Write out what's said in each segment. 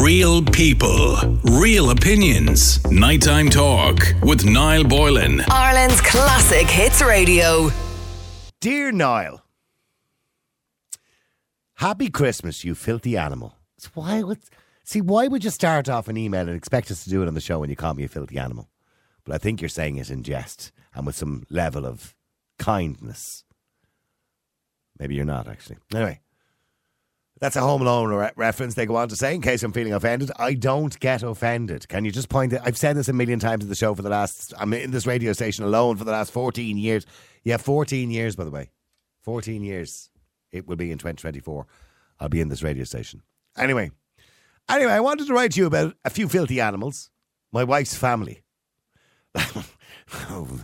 Real people, real opinions. Nighttime talk with Niall Boylan. Ireland's classic hits radio. Dear Niall, Happy Christmas, you filthy animal. So why would see why would you start off an email and expect us to do it on the show when you call me a filthy animal? But I think you're saying it in jest and with some level of kindness. Maybe you're not actually. Anyway, that's a Home Alone re- reference. They go on to say, in case I'm feeling offended, I don't get offended. Can you just point it? I've said this a million times in the show for the last. I'm in this radio station alone for the last 14 years. Yeah, 14 years, by the way. 14 years. It will be in 2024. I'll be in this radio station. Anyway, anyway, I wanted to write to you about a few filthy animals. My wife's family. oh,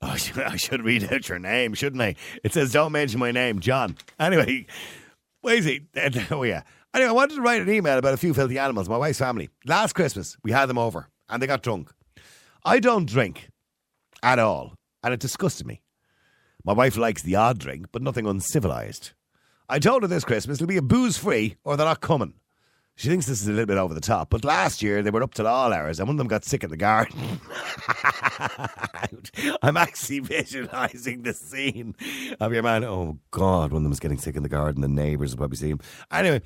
I should, I should read out your name, shouldn't I? It says, don't mention my name, John. Anyway, Wazy. Oh, yeah. Anyway, I wanted to write an email about a few filthy animals, my wife's family. Last Christmas, we had them over and they got drunk. I don't drink at all, and it disgusted me. My wife likes the odd drink, but nothing uncivilized. I told her this Christmas it'll be a booze free or they're not coming. She thinks this is a little bit over the top, but last year they were up till all hours and one of them got sick in the garden. I'm actually visualizing the scene of your man. Oh, God, one of them was getting sick in the garden. The neighbours will probably see him. Anyway,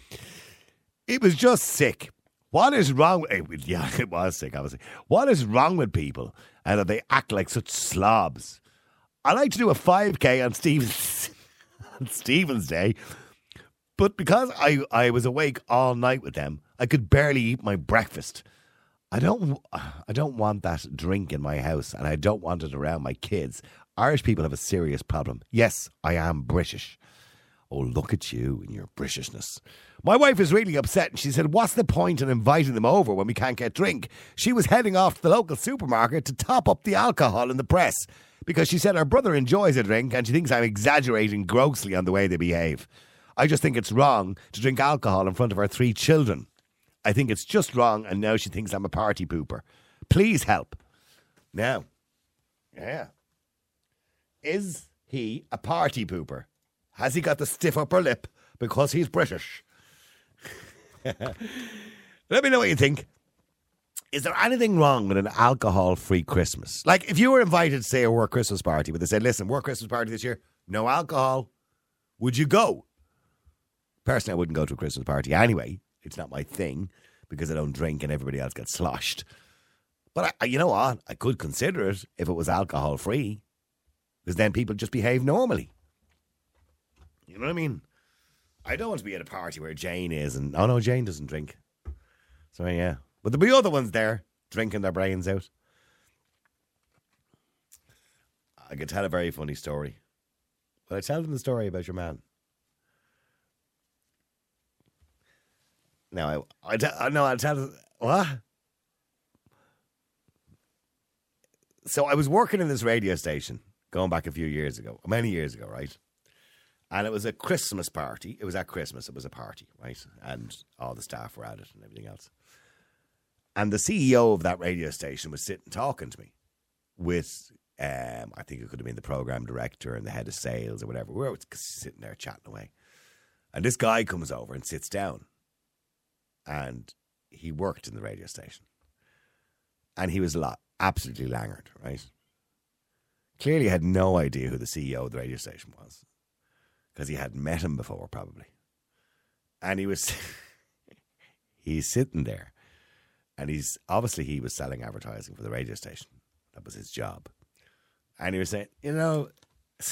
it was just sick. What is wrong? Eh, with, yeah, it was sick, obviously. What is wrong with people and that they act like such slobs? I like to do a 5K on Stephen's, on Stephen's Day but because I, I was awake all night with them, I could barely eat my breakfast. I don't I don't want that drink in my house and I don't want it around my kids. Irish people have a serious problem. Yes, I am British. Oh, look at you and your Britishness. My wife is really upset and she said, What's the point in inviting them over when we can't get drink? She was heading off to the local supermarket to top up the alcohol in the press because she said her brother enjoys a drink and she thinks I'm exaggerating grossly on the way they behave. I just think it's wrong to drink alcohol in front of our three children. I think it's just wrong, and now she thinks I'm a party pooper. Please help. Now, yeah. Is he a party pooper? Has he got the stiff upper lip because he's British? Let me know what you think. Is there anything wrong with an alcohol free Christmas? Like if you were invited to, say, a work Christmas party, but they said, listen, work Christmas party this year, no alcohol, would you go? Personally, I wouldn't go to a Christmas party anyway. It's not my thing because I don't drink and everybody else gets sloshed. But I, you know what? I could consider it if it was alcohol free because then people just behave normally. You know what I mean? I don't want to be at a party where Jane is and, oh no, Jane doesn't drink. So yeah. But there'll be other ones there drinking their brains out. I could tell a very funny story. Will I tell them the story about your man? No, I, I, I no, I tell what. So I was working in this radio station going back a few years ago, many years ago, right? And it was a Christmas party. It was at Christmas. It was a party, right? And all the staff were at it and everything else. And the CEO of that radio station was sitting talking to me with, um, I think it could have been the program director and the head of sales or whatever. We were sitting there chatting away. And this guy comes over and sits down and he worked in the radio station. And he was a lot, absolutely langered, right? Clearly had no idea who the CEO of the radio station was because he hadn't met him before, probably. And he was, he's sitting there and he's obviously he was selling advertising for the radio station. That was his job. And he was saying, you know,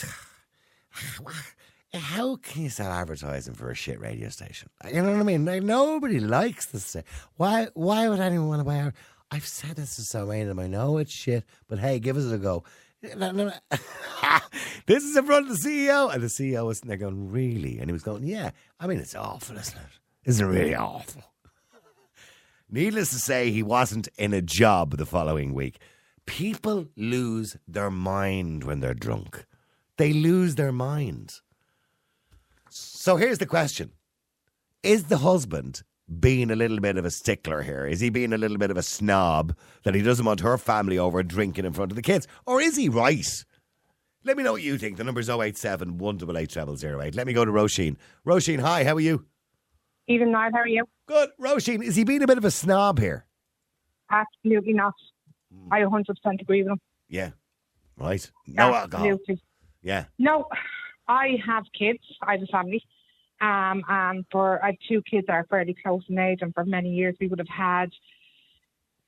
how can you sell advertising for a shit radio station? You know what I mean? Like nobody likes this. Why? Why would anyone want to buy our? I've said this to so many of them. I know it's shit, but hey, give us a go. this is in front of the CEO, and the CEO was there going, "Really?" And he was going, "Yeah." I mean, it's awful, isn't it? Isn't it really awful? Needless to say, he wasn't in a job the following week. People lose their mind when they're drunk. They lose their minds. So here's the question Is the husband being a little bit of a stickler here? Is he being a little bit of a snob that he doesn't want her family over drinking in front of the kids? Or is he right? Let me know what you think. The number's 087 188 Let me go to Roisin. Roisin, hi, how are you? Even Niall, how are you? Good. Roisin, is he being a bit of a snob here? Absolutely not. I 100% agree with him. Yeah. Right. No alcohol. Absolutely. Yeah. No, I have kids. I have a family. Um, and for I have two kids that are fairly close in age, and for many years we would have had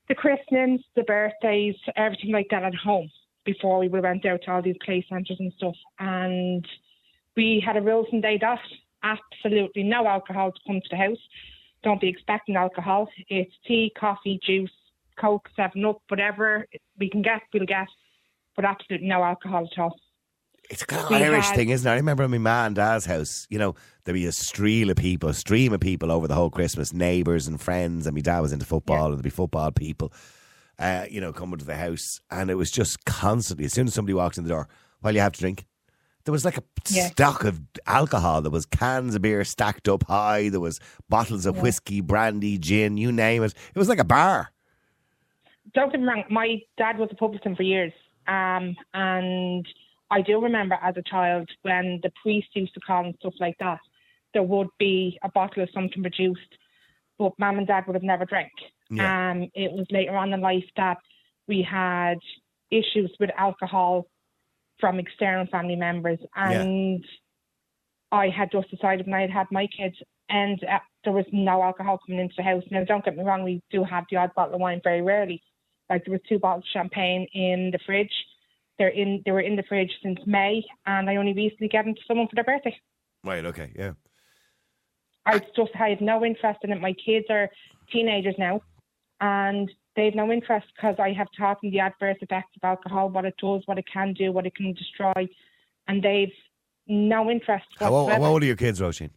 the christenings, the birthdays, everything like that at home before we went out to all these play centres and stuff. And we had a rule from day dot: absolutely no alcohol to come to the house. Don't be expecting alcohol. It's tea, coffee, juice, coke, Seven Up, whatever we can get, we'll get, but absolutely no alcohol at all. It's a kind of We Irish had- thing, isn't it? I remember at my ma and dad's house, you know, there'd be a stream of people, a stream of people over the whole Christmas, neighbours and friends, and my dad was into football, and there'd be football people, uh, you know, coming to the house. And it was just constantly, as soon as somebody walked in the door, well, you have to drink. There was like a Yeah. stock of alcohol. There was cans of beer stacked up high. There was bottles of whiskey, brandy, gin, you name it. It was like a bar. don't get me wrong, my dad was a publican for years. Um, and I do remember as a child when the priest used to come and stuff like that, there would be a bottle of something produced, but mum and dad would have never drank. Yeah. Um, it was later on in life that we had issues with alcohol from external family members. And I had just decided when I had had my kids and uh, there was no alcohol coming into the house. Now, don't get me wrong, we do have the odd bottle of wine very rarely. Like there was two bottles of champagne in the fridge. They're in. They were in the fridge since May, and I only recently gave them to someone for their birthday. Right, okay, yeah. I just I have no interest in it. My kids are teenagers now, and they have no interest because I have taught them the adverse effects of alcohol, what it does, what it can do, what it can destroy, and they've no interest How old, how old are your kids, Roisin?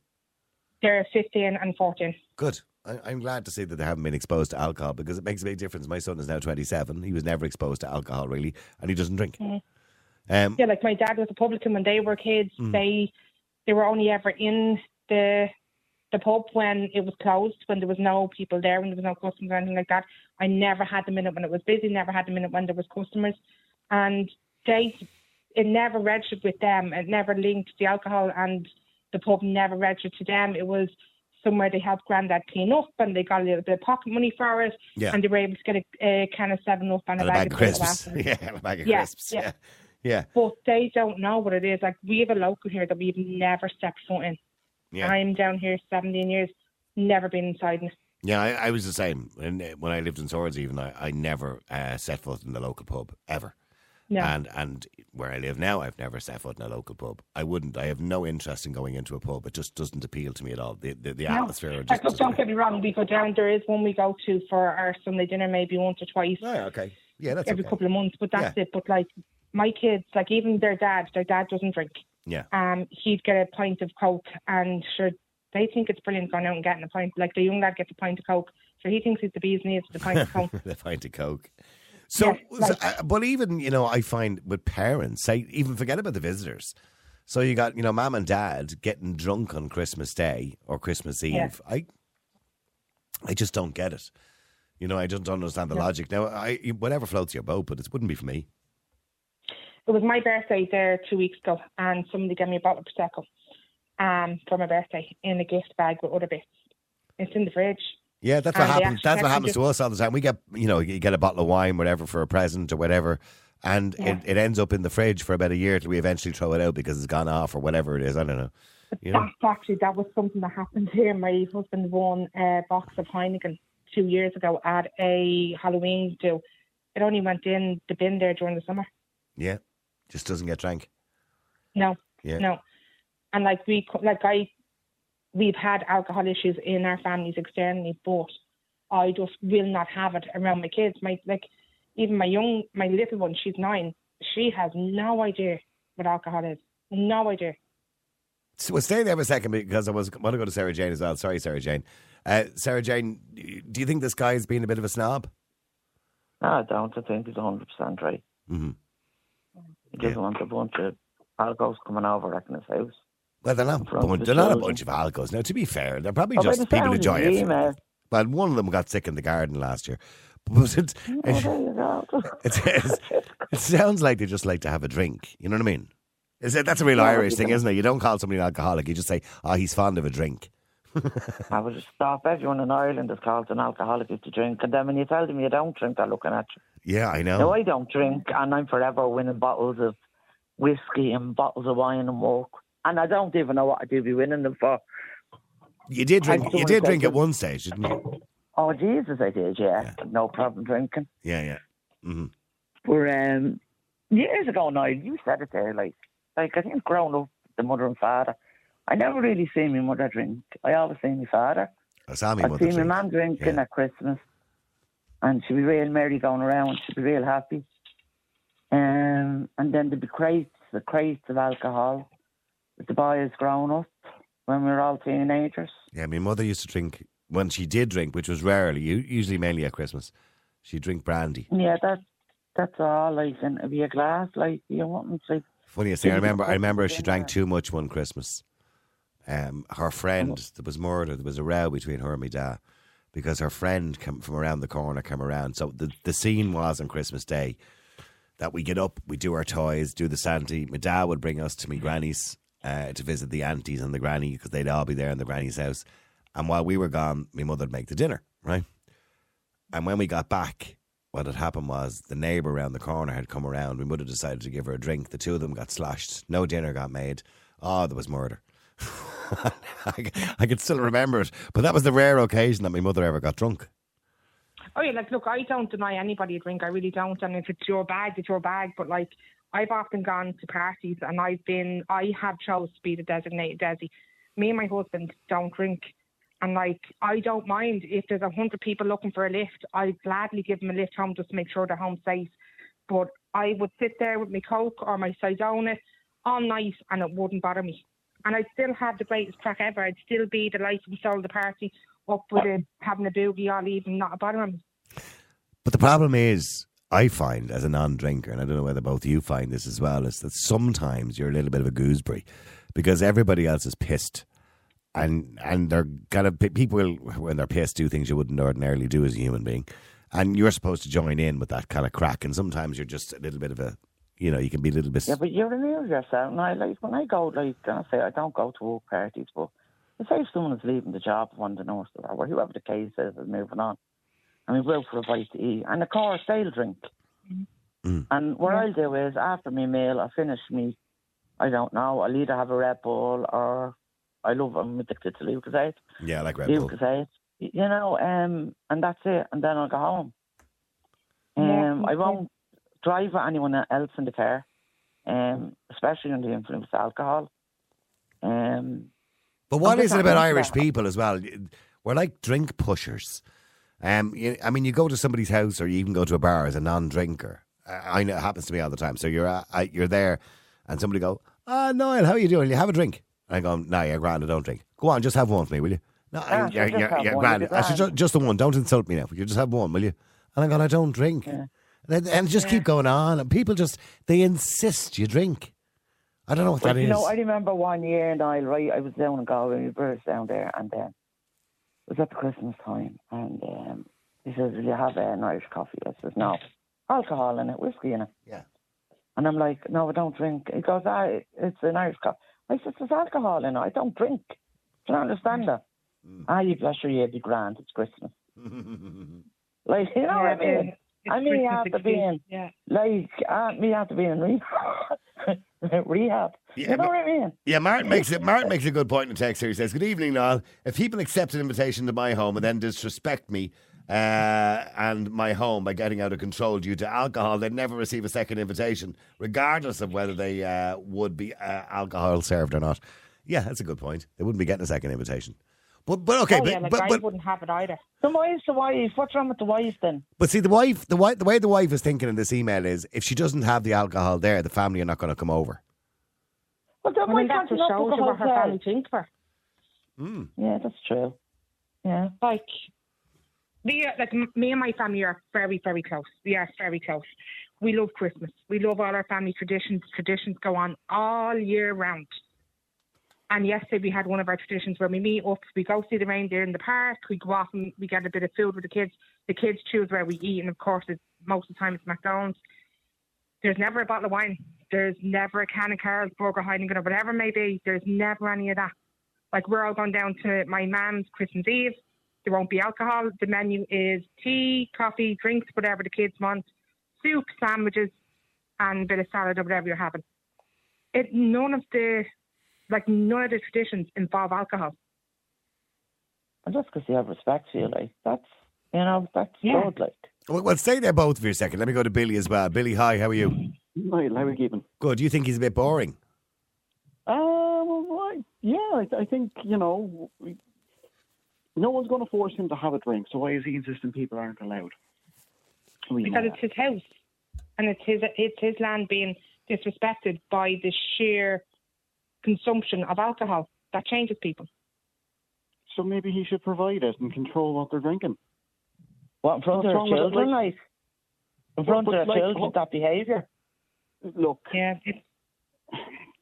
They're 15 and 14. Good. I, I'm glad to see that they haven't been exposed to alcohol because it makes a big difference. My son is now 27. He was never exposed to alcohol really, and he doesn't drink. Um, Yeah, like my dad was a publican when they were kids. Mm. They they were only ever in the the pub when it was closed, when there was no people there, when there was no customers or anything like that. I never had them in it when it was busy. Never had them in it when there was customers, and they it never registered with them. It never linked the alcohol and the pub never registered to them. It was somewhere they helped granddad clean up and they got a little bit of pocket money for it Yeah. and they were able to get a, a can of seven up and, and a bag of crisps. yeah, a bag of Yeah, crisps. yeah. Yeah. Yeah. but they don't know what it is. Like we have a local here that we've never stepped foot in. Yeah. I'm down here 17 years, never been inside. it. Yeah, I, I was the same. And uh, when I lived in Swords, even I, I never uh, set foot in the local pub ever. No, And and where I live now, I've never set foot in a local pub. I wouldn't. I have no interest in going into a pub. It just doesn't appeal to me at all. The the, the No. atmosphere. Like, Just, look, don't get me wrong. We go down. There is one we go to for our Sunday dinner, maybe once or twice Oh, yeah, okay. Yeah, that's every okay. couple of months. But that's it. But like my kids, like even their dad, their dad doesn't drink. Yeah. Um, he'd get a pint of coke, and sure, they think it's brilliant going out and getting a pint. Like the young lad gets a pint of coke, so he thinks he's the bee's knees the pint of coke. the pint of coke. So, Yeah, like- so, uh, but even you know, I find with parents, I even forget about the visitors. So you got you know, mom and dad getting drunk on Christmas Day or Christmas Eve. Yeah. I, I just don't get it. You know, I just don't understand the logic. Now, I whatever floats your boat, but it wouldn't be for me. it was my birthday there two weeks ago, and somebody gave me a bottle of prosecco um, for my birthday in a gift bag with other bits. It's in the fridge. Yeah, that's what And happens. That's what happens to us all the time. We get, you know, you get a bottle of wine, whatever, for a present or whatever, and Yeah. it, it ends up in the fridge for about a year till we eventually throw it out because it's gone off or whatever it is. I don't know. You know? That's actually that was something that happened here. My husband won a box of Heineken two years ago at a Halloween do. It only went in the bin there during the summer. Yeah, just doesn't get drank. No, Yeah. no, and like we like I, we've had alcohol issues in our families externally, but I just will not have it around my kids. My like, even my young, my little one, she's nine. She has no idea what alcohol is. No idea. So we'll stay there for a second because I was want to go to Sarah Jane as well. Sorry, Sarah Jane. Uh, Sarah Jane, do you think this guy's being a bit of a snob? No, I don't. I think he's 100% right. Mm-hmm. He doesn't Yeah. want a bunch of alcohols coming over wrecking his house. Well, they're not. From bun- the they're not a bunch of alcohols. Now, to be fair, they're probably Oh, just people enjoy it. email. Well, one of them got sick in the garden last year, but it, oh, there you go. it, it, it sounds like they just like to have a drink. You know what I mean? Is it, that's a real Yeah, Irish thing, isn't it? You don't call somebody an alcoholic. You just say, "Oh, he's fond of a drink." I would just stop. Everyone in Ireland is called an alcoholic if you drink. And then when you tell them you don't drink, they're looking at you. Yeah, I know. No, I don't drink, and I'm forever winning bottles of whiskey and bottles of wine and work. And I don't even know what I do be winning them for. you did drink. You did drink at one stage, didn't you? Oh, Jesus, I did, yeah. No problem drinking. Yeah, yeah. hmm But um, years ago now, you said it there, like, like I think growing up, the mother and father, I never really seen my mother drink. I always seen my father. I saw me I'd mother see my drink. mum drinking Yeah. at Christmas, and she'd be real merry going around. She'd be real happy. Um, and then there'd be crates, the crates of alcohol the boy boys growing up when we were all teenagers. Yeah, my mother used to drink when she did drink, which was rarely, usually mainly at Christmas. She'd drink brandy. Yeah, that that's all. Like, and it'd be a glass, like you want like. Funniest thing, I remember. I remember she drank too much one Christmas. Um, her friend, there was murder. There was a row between her and my dad because her friend came from around the corner, came around. So the the scene was on Christmas Day that we get up, we do our toys, do the Santy. My dad would bring us to my granny's uh, to visit the aunties and the granny because they'd all be there in the granny's house. And while we were gone, my mother would make the dinner, right? And when we got back, what had happened was the neighbour around the corner had come around. We would have decided to give her a drink. The two of them got slashed. No dinner got made. Oh, there was murder. I, I could still remember it. But that was the rare occasion that my mother ever got drunk. Oh yeah, like look, I don't deny anybody a drink. I really don't. And if it's your bag, it's your bag. But like, I've often gone to parties and I've been, I have chose to be the designated desi. Me and my husband don't drink, and like, I don't mind if there's a hundred people looking for a lift. I'd gladly give them a lift home just to make sure they're home safe. But I would sit there with my coke or my Cidona all night, and it wouldn't bother me. And I'd still have the greatest crack ever. I'd still be the life and soul of the party, up with it, having a boogie all evening, not a bother me. But the problem is, I find as a non-drinker, and I don't know whether both you find this as well, is that sometimes you're a little bit of a gooseberry because everybody else is pissed, and and they're kind of people when they're pissed do things you wouldn't ordinarily do as a human being, and you're supposed to join in with that kind of crack, and sometimes you're just a little bit of a, you know, you can be a little bit. Yeah, but you're remove yourself. And I like when I go, like I say, I don't go to work parties, but I say if someone is leaving the job, one of the nurse or whoever the case is, is moving on, and we go for a bite to eat, and of course they'll drink. Mm. And what I'll do is after my meal, I finish me. I don't know. I'll either have a Red Bull or I love. I'm addicted to Lucozade. yeah, I like Red Bull. Lucozade. You know, um, and that's it. And then I'll go home. Yeah, Um, I won't drive with anyone else in the car, um, especially under the influence of alcohol. Um, But what is it about Irish that. people as well? We're like drink pushers. Um, you, I mean, you go to somebody's house or you even go to a bar as a non-drinker. I, I know it happens to me all the time. So you're uh, I, you're there, and somebody go, "Ah, Niall, how are you doing? You have a drink?" And I go, "No, you're grand. I don't drink. Go on, just have one for me, will you?" No, Ah, just grand. I should grand. ju- just the one. Don't insult me now. You just have one, will you? And I go, "I don't drink." Yeah. And, and just keep going on, and people just they insist you drink. I don't know what But that you is. know, I remember one year in Isle, right? I was down in Galway, my brother's down there, and then was at the Christmas time, and um, he says, "Will you have uh, an Irish coffee?" I says, "No, alcohol in it, whiskey in it." Yeah. And I'm like, "No, I don't drink." He goes, "Ah, it's an Irish coffee." I says, "There's alcohol in it. I don't drink." Do you understand that? Mm. Ah, you bless your ear, be grand. It's Christmas. Like, you know what I mean? It's I mean, Christmas after excuse. being yeah. like, uh, me have to be in rehab. Yeah, you know but- what I mean? Yeah, Martin makes it. Martin makes a good point in the text here. He says, "Good evening, Niall. If people accept an invitation to my home and then disrespect me uh, and my home by getting out of control due to alcohol, they'd never receive a second invitation, regardless of whether they uh, would be uh, alcohol served or not." Yeah, that's a good point. They wouldn't be getting a second invitation. But but okay, oh, but, yeah, like but, I but wouldn't have it either. The wife's the wife. What's wrong with the wife then? but see the wife the wife the way the wife is thinking in this email is if she doesn't have the alcohol there, the family are not going to come over. Well, then I why mean, can't that's you what not shows book you a what her family think for. Mm. Yeah, that's true. Yeah. Like, we are, like me and my family are very, very close. We are very close. We love Christmas. We love all our family traditions. Traditions go on all year round. And yesterday we had one of our traditions where we meet up, we go see the reindeer in the park, we go off and we get a bit of food with the kids. The kids choose where we eat, and of course, it's, most of the time it's McDonald's. There's never a bottle of wine. There's never a can of Carlsberg, Heineken, or whatever it may be. There's never any of that. Like we're all going down to my mum's Christmas Eve. There won't be alcohol. The menu is tea, coffee, drinks, whatever the kids want, soup, sandwiches, and a bit of salad or whatever you're having. It none of the like none of the traditions involve alcohol. And that's because you have respect for you, like that's you know that's Yeah. good, like. Well, well, stay there both for a second. Let me go to Billy as well. Billy, hi, how are you? Hi, how are we keeping? Good. Do you think he's a bit boring? Uh, well, right. yeah, I, I think, you know, we, no one's going to force him to have a drink, so why is he insisting people aren't allowed? We know because it's his house and it's his it's his land being disrespected by the sheer consumption of alcohol that changes people. So maybe he should provide it and control what they're drinking. What in front What's of their children, like? In front but of their like, children, what- that behaviour. Look, Yeah, it's,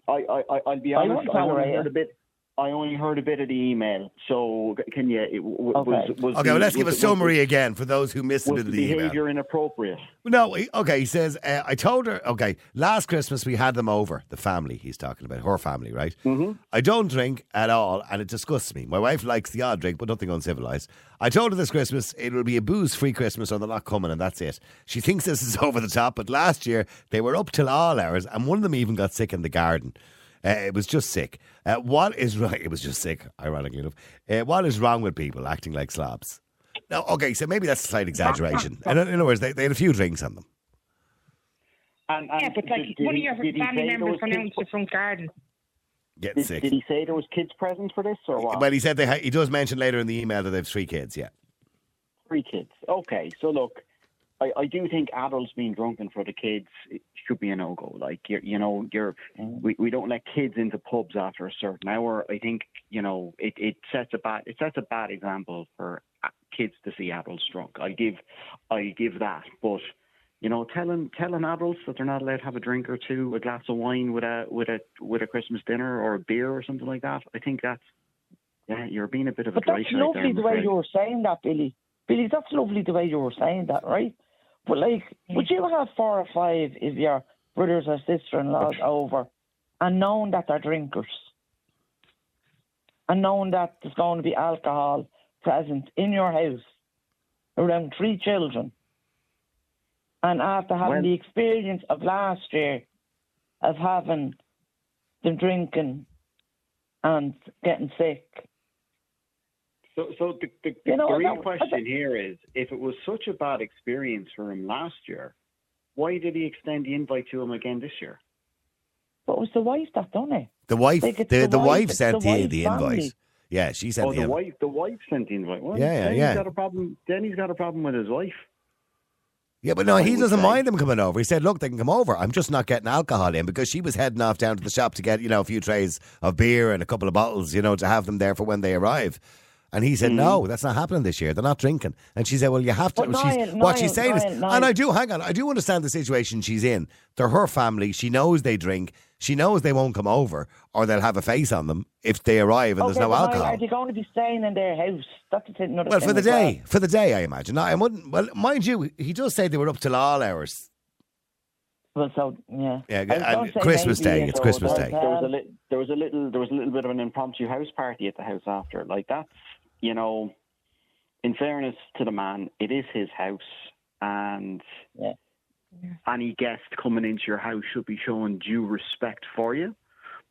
I, I, I, I'll be honest, wouldn't I only tolerate heard it. a bit. I only heard a bit of the email, so can you? It, w- Okay. was, was Okay, the- well, let's give a was the- summary again for those who missed a Was bit the of the email. behaviour inappropriate? No, he- okay, he says, uh, I told her, okay, last Christmas we had them over, the family he's talking about, her family, right? Mm-hmm. I don't drink at all, and it disgusts me. My wife likes the odd drink, but nothing uncivilized. I told her this Christmas it will be a booze free Christmas, or they're not coming, and that's it. She thinks this is over the top, but last year they were up till all hours, and one of them even got sick in the garden. Uh, it was just sick. Uh, what is right? It was just sick, ironically enough. Uh, what is wrong with people acting like slobs? No, okay, so maybe that's a slight exaggeration. In, in other words, they, they had a few drinks on them. And, and yeah, but like did- did one of your family members was went out kids- into the front garden. Getting Did, sick. did he say there was kids present for this or what? Well, he said they ha- he does mention later in the email that they have three kids. Yeah, Three kids. Okay, so look, I, I do think adults being drunk in front of kids should be a no go. Like you're, you know, you're we, we don't let kids into pubs after a certain hour. I think you know it, it sets a bad it sets a bad example for uh, kids to see adults drunk. I give I give that, but you know, telling telling adults that they're not allowed to have a drink or two, a glass of wine with a with a with a Christmas dinner or a beer or something like that. I think that's yeah, you're being a bit of a But that's shite there, lovely the way you were saying that, Billy. Billy, that's lovely the way you were saying that, right? But like, would you have four or five if your brothers or sister-in-laws over, and knowing that they're drinkers, and knowing that there's going to be alcohol present in your house around three children, and after having Well- the experience of last year of having them drinking and getting sick, So, so the, the, the, You know, the real don't- question don't- here is, if it was such a bad experience for him last year, why did he extend the invite to him again this year? but it was the wife that done it. the wife Like, the, the the wife- wife sent the the, the invite. Yeah, she sent oh, the the wife, the wife sent the invite. Well, Yeah, yeah, yeah. He's got a problem. Then he's got a problem with his wife. Yeah, but no, he doesn't mind them coming over. He said, "Look, they can come over. I'm just not getting alcohol in because she was heading off down to the shop to get you know a few trays of beer and a couple of bottles, you know, to have them there for when they arrive." And he said, hmm. "No, that's not happening this year. They're not drinking." And she said, "Well, you have to." But she's, Niall, what she's Niall, saying is, Niall, and I do hang on, I do understand the situation she's in. They're her family. She knows they drink. She knows they won't come over, or they'll have a face on them if they arrive and okay, there's no but alcohol. Are they going to be staying in their house? That's another Well, thing for the as well. day, for the day, I imagine. I wouldn't. Well, mind you, he does say they were up till all hours. Well, so yeah. Yeah, I was and Christmas Day, it's Christmas Day. There was a um, li- there was a little there was a little bit of an impromptu house party at the house after. Like that's you know, in fairness to the man, it is his house, and Yeah. any guest coming into your house should be showing due respect for you.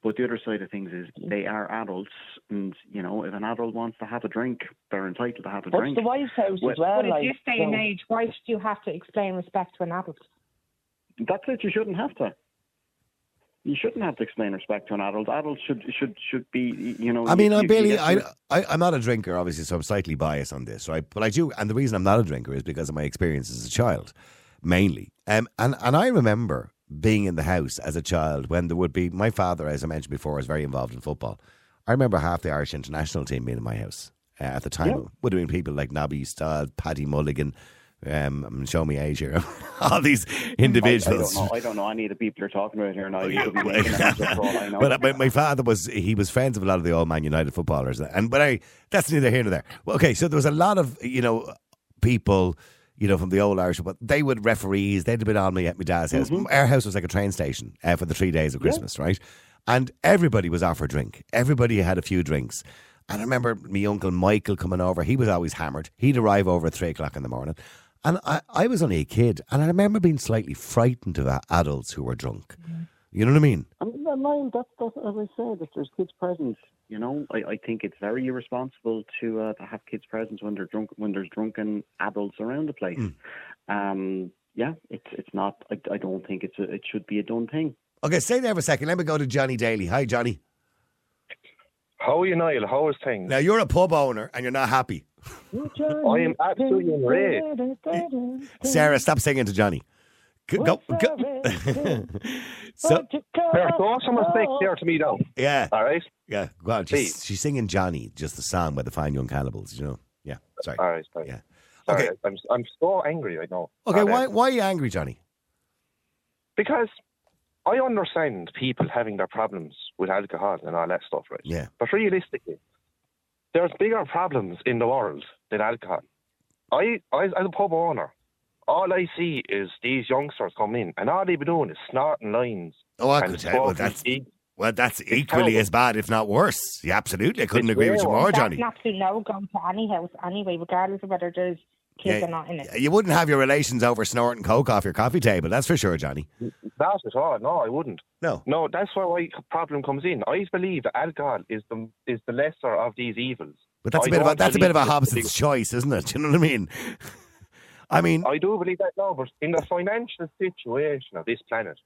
But the other side of things is they are adults, and you know, if an adult wants to have a drink, they're entitled to have a But drink. it's the wife's house Well- as well. But at like, this day and age, why should you have to explain respect to an adult? That's it. You shouldn't have to. You shouldn't have to explain respect to an adult. Adults should should should be, you know. I mean, you- I'm Billy. I, I, I'm not a drinker, obviously, so I'm slightly biased on this, right? But I do, and the reason I'm not a drinker is because of my experience as a child, mainly. Um, and and I remember being in the house as a child when there would be my father, as I mentioned before, was very involved in football. I remember half the Irish international team being in my house uh, at the time. Yeah. Would have been people like Nobby Stiles, Paddy Mulligan. Um, showing me age here. All these I, I individuals. don't know. I don't know any of the people you're talking about here now. You be making them up for all I know. But uh, my, my father was he was friends of a lot of the old Man United footballers, and but I that's neither here nor there. Well, okay, so there was a lot of you know people. You know, from the old Irish, but they would referees. They'd have been on me at my dad's house. Our house was like a train station uh, for the three days of Christmas, right? and everybody was off for a drink. Everybody had a few drinks. And I remember my uncle Michael coming over. He was always hammered. He'd arrive over at three o'clock in the morning. And I, I was only a kid, and I remember being slightly frightened of adults who were drunk. You know what I mean? I mean, no, Niall, that's, that's as I said, if there's kids present, you know, I, I think it's very irresponsible to uh, to have kids present when they're drunk when there's drunken adults around the place. Um, yeah, it's it's not. I, I don't think it's a, it should be a done thing. Okay, stay there for a second. Let me go to Johnny Daly. Hi, Johnny. How are you, Niall? How is things? Now you're a pub owner and you're not happy. I am absolutely enraged. Sarah, stop singing to Johnny. Go, go, go. so There, throw some respect there to me, though. yeah, All right? yeah. Go on. She's, she's singing Johnny, just the song by the Fine Young Cannibals. You know. Yeah. Sorry. All right, sorry. Yeah. Sorry, Okay. I'm, I'm so angry, I know. Okay. And, Why why are you angry, Johnny? Because I understand people having their problems with alcohol and all that stuff, right? Yeah. But realistically, there's bigger problems in the world than alcohol. I, I, as a pub owner, all I see is these youngsters come in, and all they be doing is snorting lines. Oh, I could tell. Well, that's well, that's equally terrible. as bad, if not worse. Yeah, absolutely. I couldn't It's agree with you more, worse. That's Johnny. an absolute no go to any house anyway, regardless of whether there's kids Yeah, or not in it. You wouldn't have your relations over snorting coke off your coffee table. That's for sure, Johnny. Not at all. No, I wouldn't. No. No, that's where my problem comes in. I believe that alcohol is the is the lesser of these evils. But that's a I bit of a that's a bit of a believe Hobson's choice, isn't it? Do you know what I mean? I mean, I do believe that now, but in the financial situation of this planet,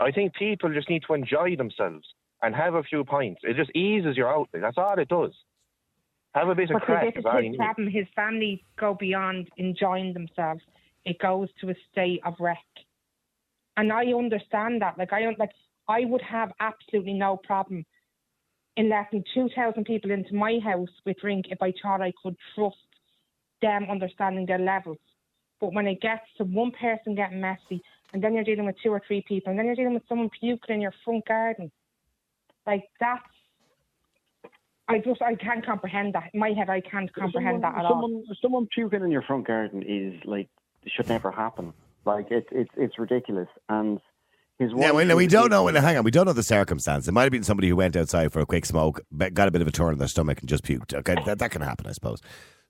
I think people just need to enjoy themselves and have a few pints. It just eases your outlet. That's all it does. Have a bit of crack. this is his problem. His family go beyond enjoying themselves. It goes to a state of wreck, and I understand that. Like I don't like. I would have absolutely no problem in letting two thousand people into my house with drink if I thought I could trust them understanding their levels. But when it gets to one person getting messy, and then you're dealing with two or three people, and then you're dealing with someone puking in your front garden, like that's. I just I can't comprehend that. In my head, I can't comprehend someone, that at all. someone, Someone puking in your front garden is like should never happen. Like it's it's it's ridiculous. And his yeah, wife well, no, we don't know. Well, hang on, we don't know the circumstance. It might have been somebody who went outside for a quick smoke, got a bit of a turn in their stomach, and just puked. Okay, oh. that, that can happen, I suppose.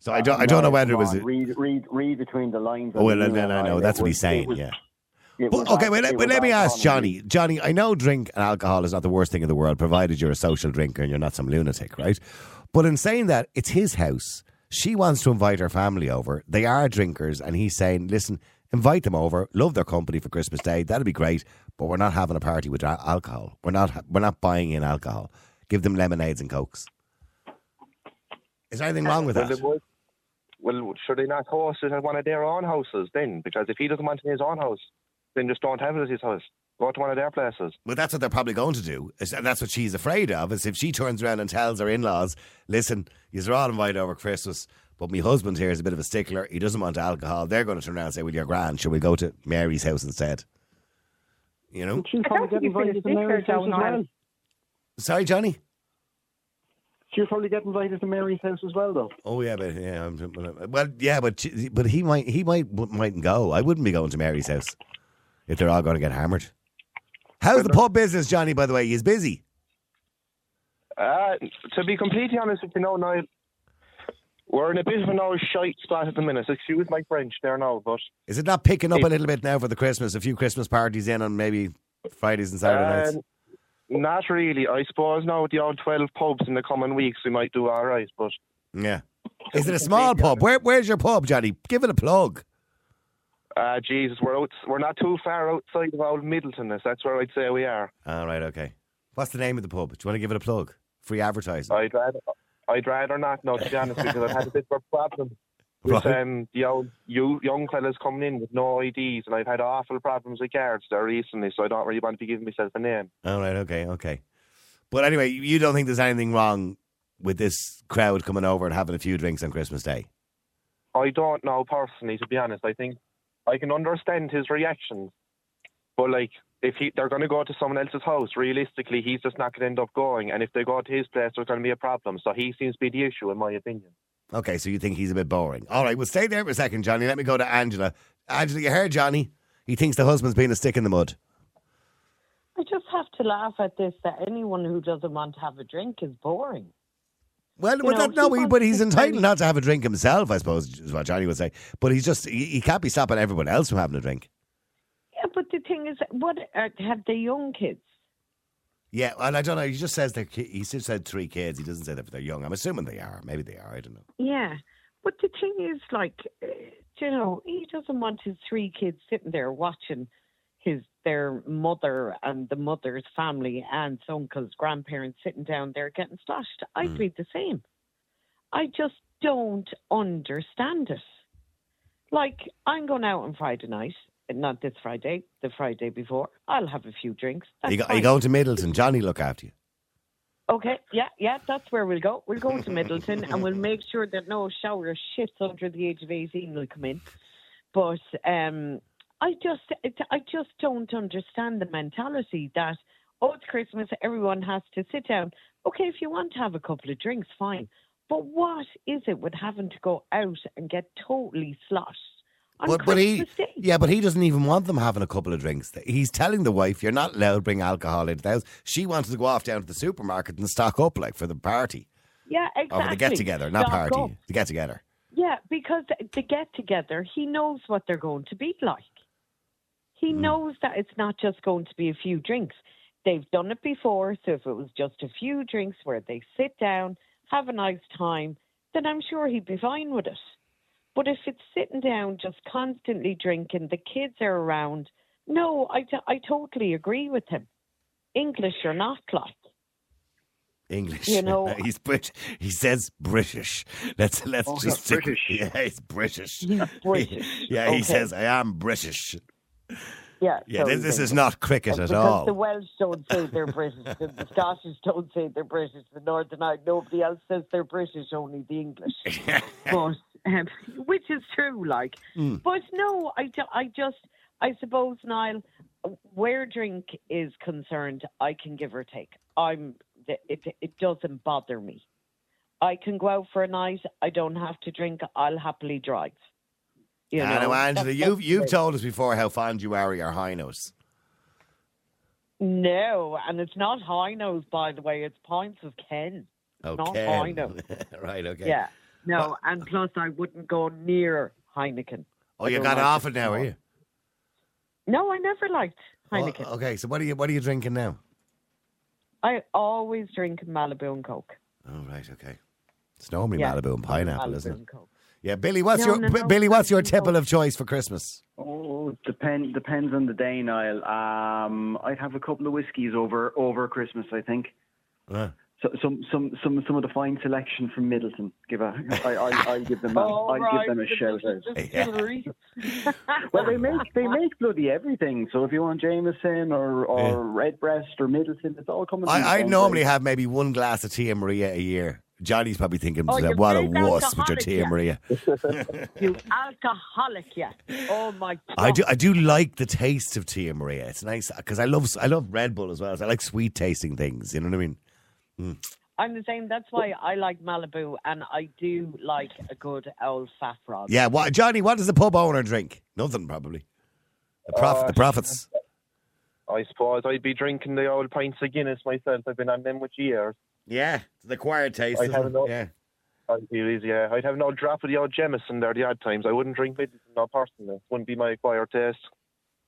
So I uh, don't, I don't know No, whether it was. on, read read read between the lines. Oh, well, of no, the no, no, that's what he's saying. was- yeah. Was okay, well, let, but let me ask Johnny. Johnny, I know drink and alcohol is not the worst thing in the world, provided you're a social drinker and you're not some lunatic, right? But in saying that, it's his house. She wants to invite her family over. They are drinkers, and he's saying, "Listen, invite them over. Love their company for Christmas Day. That'd be great. But we're not having a party with alcohol. We're not. We're not buying in alcohol. Give them lemonades and cokes." Is there anything wrong with Well, that? well, should they not host it at one of their own houses then? Because if he doesn't want it in his own house, then just don't have it at his house. Go to one of their places. Well, that's what they're probably going to do, is- and that's what she's afraid of. Is if she turns around and tells her in-laws, "Listen, you're all invited over Christmas, but my husband here is a bit of a stickler. He doesn't want alcohol." They're going to turn around and say, "Well, you're grand. Shall we go to Mary's house instead?" You know? She'll probably get invited to Mary's house as well. Sorry, Johnny. She'll probably get invited to Mary's house as well, though. Oh yeah, but yeah, I'm- well, yeah, but but he might he might mightn't go. I wouldn't be going to Mary's house if they're all going to get hammered. How's the pub business, Johnny? By the way, he's busy. Uh, to be completely honest with you now, Niall, we're in a bit of an old shite spot at the minute. Excuse my French there now, but Is it not picking up a little bit now for the Christmas? A few Christmas parties in on maybe Fridays and Saturday nights. um, not really. I suppose now with the old 12 pubs in the coming weeks, we might do all right, but Yeah. Is it a small pub? Where, where's your pub, Johnny? Give it a plug. Uh, Jesus, we're out, we're not too far outside of old Midleton. That's where I'd say we are. All right, okay. What's the name of the pub? Do you want to give it a plug? Free advertising. I'd rather, I'd rather not, no, to be honest, because I've had a bit of a problem with Right. um, the old you, young fellas coming in with no IDs, and I've had awful problems with cards there recently, so I don't really want to be giving myself a name. All right, okay, okay. But anyway, you don't think there's anything wrong with this crowd coming over and having a few drinks on Christmas Day? I don't know personally, to be honest. I think I can understand his reactions, but like if he they're going to go to someone else's house, realistically, he's just not going to end up going. And if they go to his place, there's going to be a problem. So he seems to be the issue, in my opinion. Okay, so you think he's a bit boring. All right, well, stay there for a second, Johnny. Let me go to Angela. Angela, you heard Johnny? He thinks the husband's being a stick in the mud. I just have to laugh at this that anyone who doesn't want to have a drink is boring. Well, know, that, no, he he- but he's entitled not to have a drink himself, I suppose, is what Johnny would say. But he's just, he, he can't be stopping everyone else from having a drink. Yeah, but the thing is, what uh, have the young kids? Yeah, and I don't know. He just says they're, he just said three kids. He doesn't say that they're young. I'm assuming they are. Maybe they are. I don't know. Yeah, but the thing is, like, uh, you know, he doesn't want his three kids sitting there watching his their mother and the mother's family, aunts, uncles, grandparents sitting down there getting slashed. I'd be the same. I just don't understand it. Like, I'm going out on Friday night, not this Friday, the Friday before. I'll have a few drinks. Are you, go, are you going to Midleton? Johnny look after you. Okay, yeah, yeah, that's where we'll go. We'll go to Midleton and we'll make sure that no shower shits under the age of 18 will come in. But um, I just, I just don't understand the mentality that, oh, it's Christmas, everyone has to sit down. Okay, if you want to have a couple of drinks, fine. But what is it with having to go out and get totally sloshed? But, but he, Day? yeah, but he doesn't even want them having a couple of drinks. He's telling the wife, "You're not allowed to bring alcohol into the house." She wanted to go off down to the supermarket and stock up, like for the party Yeah, or exactly. for the get together, not Stock party, up. the get together. Yeah, because the get together, he knows what they're going to be like. He Hmm. knows that it's not just going to be a few drinks. They've done it before, so if it was just a few drinks where they sit down, have a nice time, then I'm sure he'd be fine with it. But if it's sitting down, just constantly drinking, the kids are around, no, I, t- I totally agree with him. English or not, like. English. You know- he's Brit. He says British. Let's let's Oh, just stick- British. Yeah, he's British. He's British. yeah, he Okay. says I am British. Yeah, Yeah, so this, this is not cricket at because all. the Welsh don't say they're British, the, the Scottish don't say they're British, the Northern Ireland, nobody else says they're British, only the English. but, um, which is true, like. Hmm. But no, I, I just, I suppose, Niall, where drink is concerned, I can give or take. I'm, it, it doesn't bother me. I can go out for a night. I don't have to drink. I'll happily drive. You I know, know, Angela, you've you've told us before how fond you are of your high notes. No, and it's not high nose, by the way. It's pints of Ken. Not oh, Okay. high nose. right, okay. Yeah. No, and plus I wouldn't go near Heineken. Oh, you got like off it now, are you? No, I never liked Oh, Heineken. okay, so what are you what are you drinking now? I always drink Malibu and Coke. Oh, right, okay. It's normally Yeah, Malibu and pineapple, Malibu isn't it? and Coke. Yeah, Billy, what's No, your no, no, Billy? What's your Malibu tipple of choice for Christmas? Oh, depend depends on the day, Niall. Um, I'd have a couple of whiskies over over Christmas. I think. Uh, So, some some some some of the fine selection from Midleton. Give a I I I'll give them a, I'll right, give them a the shout out. distillery. Well, they make they make bloody everything. So if you want Jameson or or Yeah. Redbreast or Midleton, it's all coming. from I, I normally place. have maybe one glass of Tia Maria a year. Johnny's probably thinking, Oh, you're what a very wuss with your alcoholic, Tia yeah. Maria. you alcoholic, yeah. Oh my God. I do, I do like the taste of Tia Maria. It's nice because I love, I love Red Bull as well. I like sweet tasting things. You know what I mean? I'm the same. That's why I like Malibu, and I do like a good old Fat Frog. Yeah. What, Johnny? What does the pub owner drink? Nothing, probably. The prof, Uh, the profits. I suppose I'd be drinking the old pints of Guinness myself. I've been on them with years. Yeah, the acquired taste. I isn't have it? no- Yeah. I'd be easy, yeah. I'd have an old drop of the old Jameson there the odd times. I wouldn't drink Midleton, no personally. Wouldn't be my acquired taste.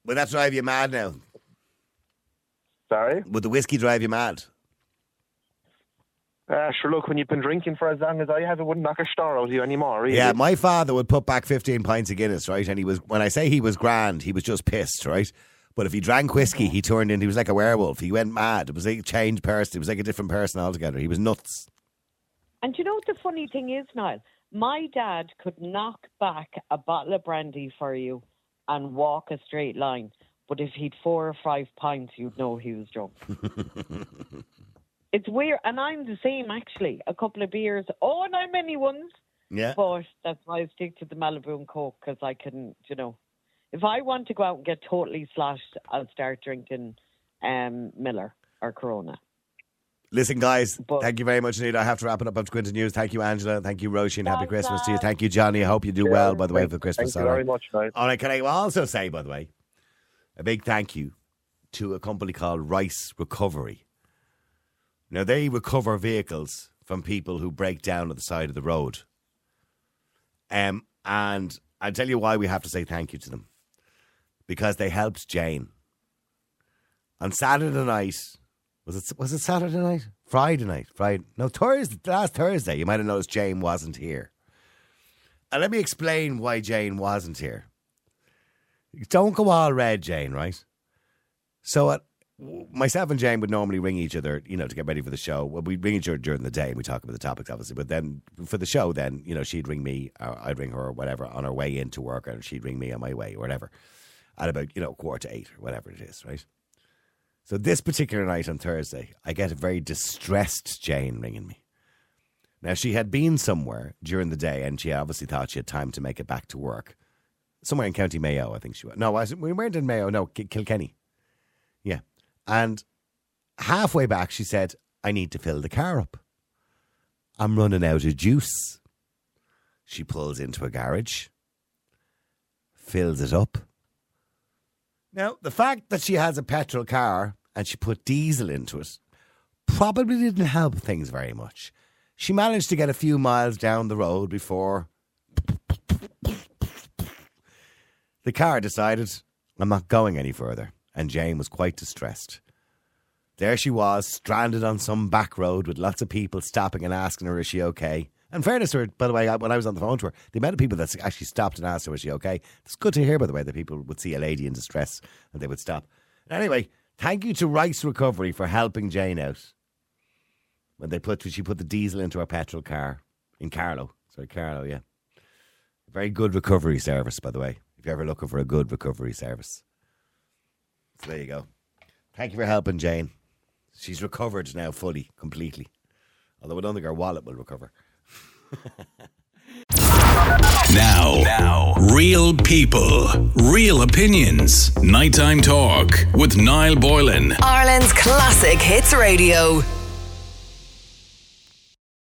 Would that drive you mad now? Sorry? Would the whiskey drive you mad? Uh, sure, look, when you've been drinking for as long as I have, it wouldn't knock a star out of you anymore, really. Yeah, my father would put back 15 pints of Guinness, right? And he was, when I say he was grand, he was just pissed, right? But if he drank whiskey, he turned into, he was like a werewolf. He went mad. It was like a changed person. It was like a different person altogether. He was nuts. And you know what the funny thing is, Niall? My dad could knock back a bottle of brandy for you and walk a straight line. But if he'd four or five pints, you'd know he was drunk. it's weird. And I'm the same, actually. A couple of beers. Oh, not many ones. Yeah. But that's why I stick to the Malibu and Coke because I can, you know, if I want to go out and get totally slashed, I'll start drinking um, Miller or Corona. Listen, guys, But- thank you very much indeed. I have to wrap it up after Quinton News. Thank you, Angela. Thank you, Roisin. Happy Thanks, Christmas to you. Thank you, Johnny. I hope you do well, by the way, for Christmas. Thank you very right? much, mate. All right, can I also say, by the way, a big thank you to a company called Rice Recovery. Now, they recover vehicles from people who break down at the side of the road. Um, and I'll tell you why we have to say thank you to them. Because they helped Jane. On Saturday night, was it was it Saturday night? Friday night. Friday no Thursday last Thursday, you might have noticed Jane wasn't here. And let me explain why Jane wasn't here. Don't go all red, Jane, right? So at myself and Jane would normally ring each other, you know, to get ready for the show. Well, we'd ring each other during the day and we talk about the topics, obviously. But then for the show, then, you know, she'd ring me, I'd ring her or whatever on her way into work, and she'd ring me on my way or whatever at about, you know, quarter to eight or whatever it is, right? So this particular night on Thursday, I get a very distressed Jane ringing me. Now, she had been somewhere during the day and she obviously thought she had time to make it back to work. Somewhere in County Mayo, I think she was. No, we weren't in Mayo. No, Kilkenny. Yeah. And halfway back, she said, I need to fill the car up. I'm running out of juice. She pulls into a garage, fills it up. Now, the fact that she has a petrol car and she put diesel into it probably didn't help things very much. She managed to get a few miles down the road before the car decided, I'm not going any further, and Jane was quite distressed. There she was, stranded on some back road with lots of people stopping and asking her, Is she okay? And fairness to her, by the way, when I was on the phone to her, the amount of people that actually stopped and asked her, Was she okay? It's good to hear, by the way, that people would see a lady in distress and they would stop. Anyway, thank you to Rice Recovery for helping Jane out. When they put she put the diesel into her petrol car in Carlow. Sorry, Carlow, yeah. Very good recovery service, by the way, if you're ever looking for a good recovery service. So there you go. Thank you for helping Jane. She's recovered now fully, completely. Although I don't think her wallet will recover. Now, now, real people, real opinions. Nighttime talk with Niall Boylan. Ireland's classic hits radio.